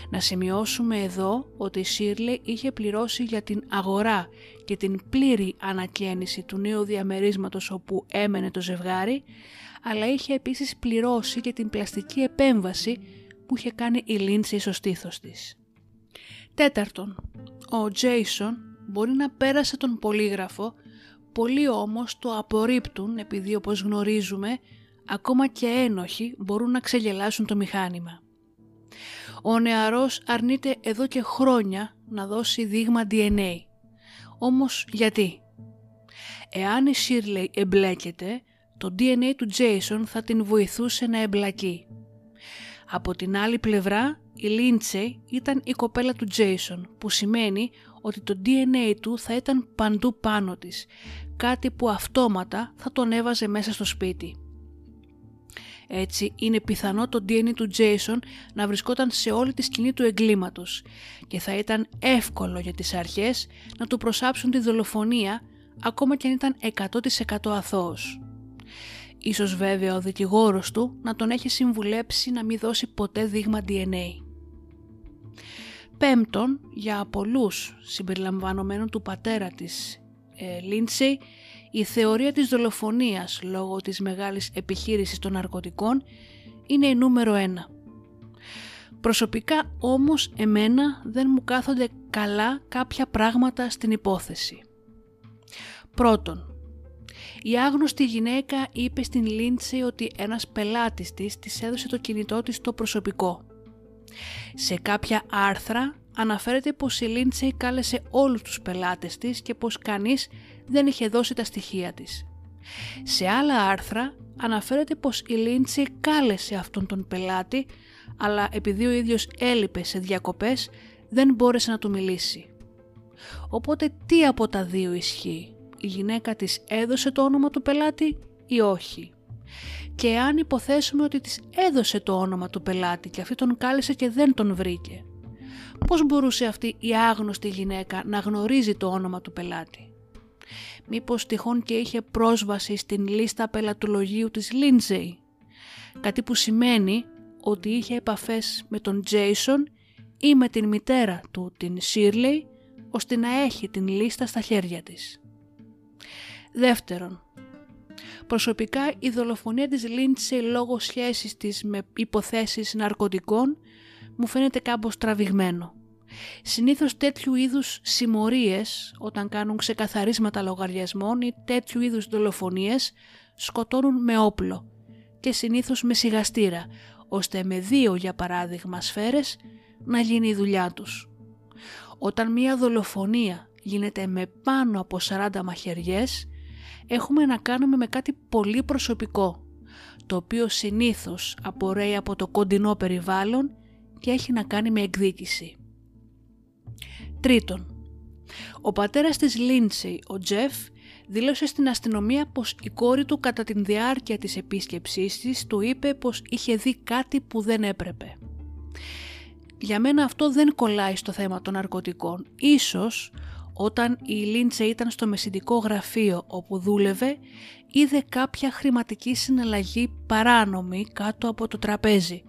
Να σημειώσουμε εδώ ότι η Shirley είχε πληρώσει για την αγορά και την πλήρη ανακαίνιση του νέου διαμερίσματος όπου έμενε το ζευγάρι, αλλά είχε επίσης πληρώσει και την πλαστική επέμβαση που είχε κάνει η Lindsay στο στήθος της. Τέταρτον, ο Τζέισον μπορεί να πέρασε τον πολύγραφο, πολλοί όμως το απορρίπτουν επειδή όπως γνωρίζουμε, ακόμα και ένοχοι μπορούν να ξεγελάσουν το μηχάνημα. Ο νεαρός αρνείται εδώ και χρόνια να δώσει δείγμα DNA. Όμως γιατί; Εάν η Shirley εμπλέκεται, το DNA του Jason θα την βοηθούσε να εμπλακεί. Από την άλλη πλευρά, η Lindsay ήταν η κοπέλα του Jason, που σημαίνει ότι το DNA του θα ήταν παντού πάνω της, κάτι που αυτόματα θα τον έβαζε μέσα στο σπίτι. Έτσι είναι πιθανό το DNA του Jason να βρισκόταν σε όλη τη σκηνή του εγκλήματος και θα ήταν εύκολο για τις αρχές να του προσάψουν τη δολοφονία ακόμα και αν ήταν 100% αθώος. Ίσως βέβαια ο δικηγόρος του να τον έχει συμβουλέψει να μην δώσει ποτέ δείγμα DNA. Πέμπτον, για πολλούς συμπεριλαμβανομένων του πατέρα της ε, Lindsay, η θεωρία της δολοφονίας λόγω της μεγάλης επιχείρησης των ναρκωτικών είναι η νούμερο ένα. Προσωπικά όμως εμένα δεν μου κάθονται καλά κάποια πράγματα στην υπόθεση. Πρώτον, η άγνωστη γυναίκα είπε στην Λίντσεϊ ότι ένας πελάτης της της έδωσε το κινητό της στο προσωπικό. Σε κάποια άρθρα αναφέρεται πως η Λίντσεϊ κάλεσε όλους τους πελάτες της και πως κανείς δεν είχε δώσει τα στοιχεία της. Σε άλλα άρθρα αναφέρεται πως η Λίντσεϊ κάλεσε αυτόν τον πελάτη αλλά επειδή ο ίδιος έλειπε σε διακοπές δεν μπόρεσε να του μιλήσει. Οπότε τι από τα δύο ισχύει η γυναίκα της έδωσε το όνομα του πελάτη ή όχι; Και αν υποθέσουμε ότι της έδωσε το όνομα του πελάτη και αυτή τον κάλεσε και δεν τον βρήκε, πώς μπορούσε αυτή η άγνωστη γυναίκα να γνωρίζει το όνομα του πελάτη; Μήπως τυχόν και είχε πρόσβαση στην λίστα πελατολογίου της Λίντζεϊ, κάτι που σημαίνει ότι είχε επαφές με τον Τζέισον ή με την μητέρα του την Σίρλεϊ ώστε να έχει την λίστα στα χέρια της. Δεύτερον, προσωπικά η δολοφονία της Λίντσεϊ λόγω σχέσης της με υποθέσεις ναρκωτικών μου φαίνεται κάπως τραβηγμένο. Συνήθως τέτοιου είδους συμμορίες όταν κάνουν ξεκαθαρίσματα λογαριασμών ή τέτοιου είδους δολοφονίες σκοτώνουν με όπλο και συνήθως με σιγαστήρα ώστε με δύο για παράδειγμα σφαίρες να γίνει η δουλειά τους. Όταν μία δολοφονία γίνεται με πάνω από 40 μαχαιριές έχουμε να κάνουμε με κάτι πολύ προσωπικό, το οποίο συνήθως απορρέει από το κοντινό περιβάλλον και έχει να κάνει με εκδίκηση. Τρίτον, ο πατέρας της Λίντσεϊ, ο Τζεφ, δήλωσε στην αστυνομία πως η κόρη του κατά την διάρκεια της επίσκεψής της του είπε πως είχε δει κάτι που δεν έπρεπε. Για μένα αυτό δεν κολλάει στο θέμα των ναρκωτικών. Ίσως όταν η Λίντσε ήταν στο μεσητικό γραφείο όπου δούλευε, είδε κάποια χρηματική συναλλαγή παράνομη κάτω από το τραπέζι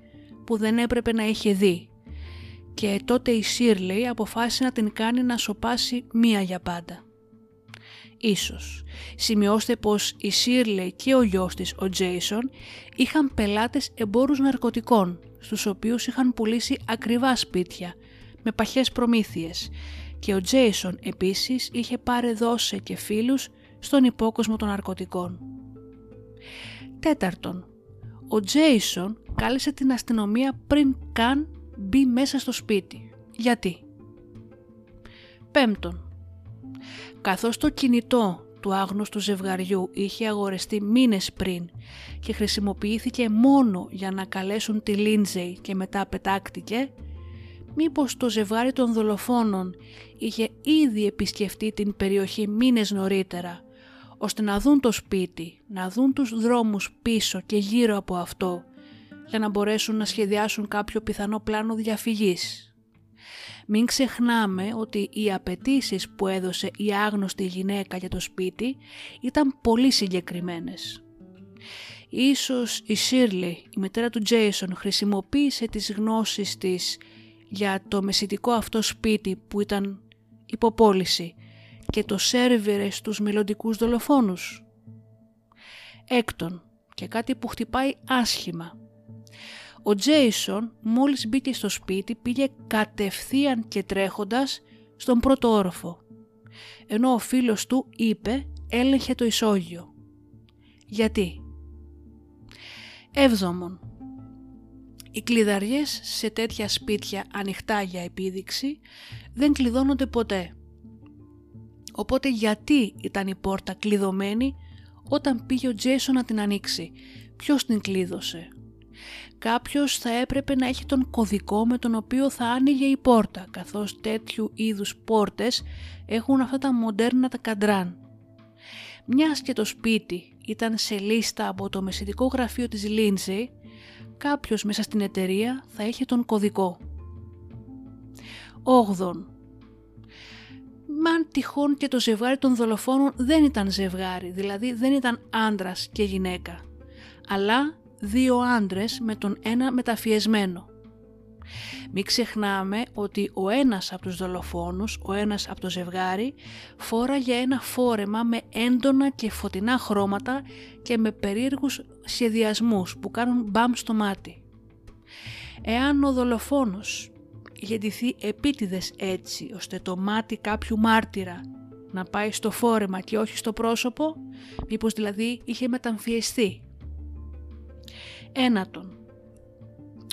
που δεν έπρεπε να είχε δει. Και τότε η Σίρλεϊ αποφάσισε να την κάνει να σοπάσει μία για πάντα. Ίσως. Σημειώστε πως η Σίρλεϊ και ο γιος της, ο Τζέισον, είχαν πελάτες εμπόρους ναρκωτικών, στους οποίους είχαν πουλήσει ακριβά σπίτια, με παχές προμήθειες και ο Τζέισον επίσης είχε πάρει δόσε και φίλους στον υπόκοσμο των ναρκωτικών. Τέταρτον, ο Τζέισον κάλεσε την αστυνομία πριν καν μπει μέσα στο σπίτι. Γιατί; Πέμπτον, καθώς το κινητό του άγνωστου ζευγαριού είχε αγορεστεί μήνες πριν και χρησιμοποιήθηκε μόνο για να καλέσουν τη Λίντζεϊ και μετά πετάκτηκε, μήπως το ζευγάρι των δολοφόνων είχε ήδη επισκεφτεί την περιοχή μήνες νωρίτερα, ώστε να δουν το σπίτι, να δουν τους δρόμους πίσω και γύρω από αυτό, για να μπορέσουν να σχεδιάσουν κάποιο πιθανό πλάνο διαφυγής. Μην ξεχνάμε ότι οι απαιτήσεις που έδωσε η άγνωστη γυναίκα για το σπίτι ήταν πολύ συγκεκριμένες. Ίσως η Σίρλι, η μητέρα του Τζέισον, χρησιμοποίησε τις γνώσεις της για το μεσητικό αυτό σπίτι που ήταν υποπόληση και το σέρβιρε στους μελλοντικούς δολοφόνους. Έκτον, και κάτι που χτυπάει άσχημα. Ο Τζέισον μόλις μπήκε στο σπίτι πήγε κατευθείαν και τρέχοντας στον πρώτο όροφο, ενώ ο φίλος του είπε έλεγχε το ισόγειο. Γιατί; Έβδομον. Οι κλειδαριές σε τέτοια σπίτια ανοιχτά για επίδειξη δεν κλειδώνονται ποτέ. Οπότε γιατί ήταν η πόρτα κλειδωμένη όταν πήγε ο Τζέισον να την ανοίξει; Ποιος την κλείδωσε; Κάποιος θα έπρεπε να έχει τον κωδικό με τον οποίο θα άνοιγε η πόρτα, καθώς τέτοιου είδους πόρτες έχουν αυτά τα μοντέρνα τα καντράν. Μιας και το σπίτι ήταν σε λίστα από το μεσητικό γραφείο της Lindsay, κάποιος μέσα στην εταιρεία θα είχε τον κωδικό. 8. Μαν τυχόν και το ζευγάρι των δολοφόνων δεν ήταν ζευγάρι, δηλαδή δεν ήταν άντρας και γυναίκα, αλλά δύο άντρες με τον ένα μεταφιεσμένο. Μην ξεχνάμε ότι ο ένας από τους δολοφόνους, ο ένας από το ζευγάρι, φόραγε ένα φόρεμα με έντονα και φωτεινά χρώματα και με περίεργους σχεδιασμούς που κάνουν μπαμ στο μάτι. Εάν ο δολοφόνος είχε ντυθεί επίτηδες έτσι ώστε το μάτι κάποιου μάρτυρα να πάει στο φόρεμα και όχι στο πρόσωπο, μήπως δηλαδή είχε μεταμφιεστεί; Ένατον.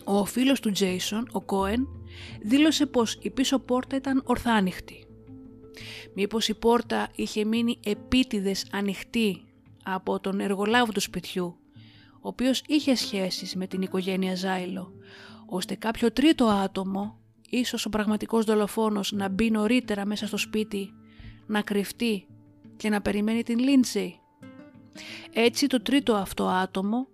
Ο φίλος του Τζέισον, ο Κόεν, δήλωσε πως η πίσω πόρτα ήταν ορθάνυχτη. Μήπως η πόρτα είχε μείνει επίτηδες ανοιχτή από τον εργολάβο του σπιτιού, ο οποίος είχε σχέσεις με την οικογένεια Ζάιλο, ώστε κάποιο τρίτο άτομο, ίσως ο πραγματικός δολοφόνος, να μπει νωρίτερα μέσα στο σπίτι, να κρυφτεί και να περιμένει την Λίντσεϊ. Έτσι το τρίτο αυτό άτομο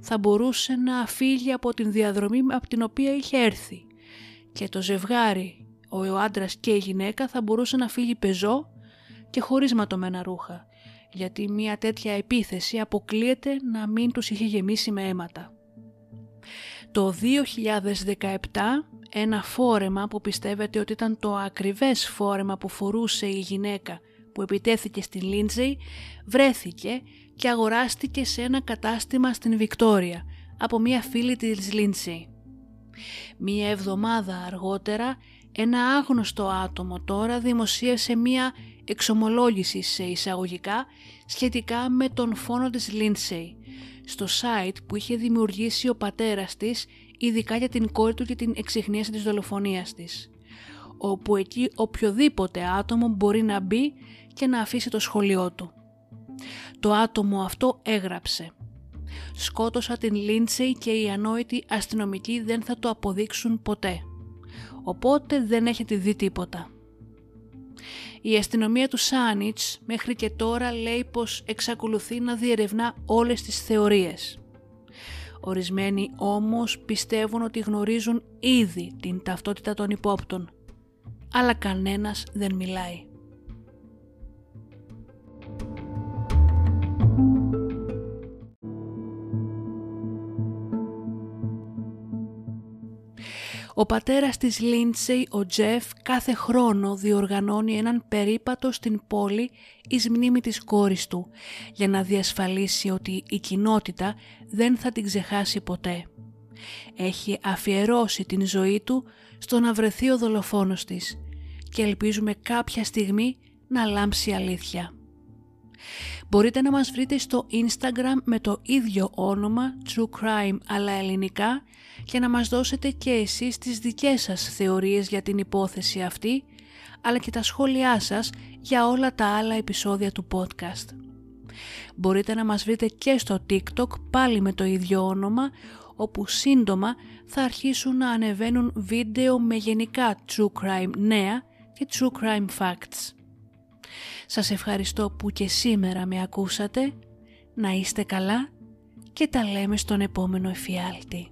θα μπορούσε να φύγει από την διαδρομή από την οποία είχε έρθει και το ζευγάρι, ο άντρας και η γυναίκα θα μπορούσε να φύγει πεζό και χωρίς ματωμένα ρούχα γιατί μια τέτοια επίθεση αποκλείεται να μην τους είχε γεμίσει με αίματα. Το 2017 ένα φόρεμα που πιστεύετε ότι ήταν το ακριβές φόρεμα που φορούσε η γυναίκα που επιτέθηκε στην Λίντζεϊ βρέθηκε και αγοράστηκε σε ένα κατάστημα στην Βικτόρια από μία φίλη της Λίντσι. Μία εβδομάδα αργότερα ένα άγνωστο άτομο τώρα δημοσίευσε μία εξομολόγηση σε εισαγωγικά σχετικά με τον φόνο της Λίντσεϊ στο site που είχε δημιουργήσει ο πατέρας της ειδικά για την κόρη του και την εξυχνίαση της δολοφονίας της όπου εκεί οποιοδήποτε άτομο μπορεί να μπει και να αφήσει το σχολείο του. Το άτομο αυτό έγραψε «Σκότωσα την Λίντσεϊ και οι ανόητοι αστυνομικοί δεν θα το αποδείξουν ποτέ. Οπότε δεν έχετε δει τίποτα». Η αστυνομία του Σάνιτς μέχρι και τώρα λέει πως εξακολουθεί να διερευνά όλες τις θεωρίες. Ορισμένοι όμως πιστεύουν ότι γνωρίζουν ήδη την ταυτότητα των υπόπτων, αλλά κανένας δεν μιλάει. Ο πατέρας της Λίντσεϊ, ο Τζεφ, κάθε χρόνο διοργανώνει έναν περίπατο στην πόλη εις μνήμη της κόρης του για να διασφαλίσει ότι η κοινότητα δεν θα την ξεχάσει ποτέ. Έχει αφιερώσει την ζωή του στο να βρεθεί ο δολοφόνος της και ελπίζουμε κάποια στιγμή να λάμψει αλήθεια. Μπορείτε να μας βρείτε στο Instagram με το ίδιο όνομα True Crime αλλά ελληνικά και να μας δώσετε και εσείς τις δικές σας θεωρίες για την υπόθεση αυτή αλλά και τα σχόλιά σας για όλα τα άλλα επεισόδια του podcast. Μπορείτε να μας βρείτε και στο TikTok πάλι με το ίδιο όνομα, όπου σύντομα θα αρχίσουν να ανεβαίνουν βίντεο με γενικά true crime νέα και true crime facts. Σας ευχαριστώ που και σήμερα με ακούσατε. Να είστε καλά και τα λέμε στον επόμενο εφιάλτη.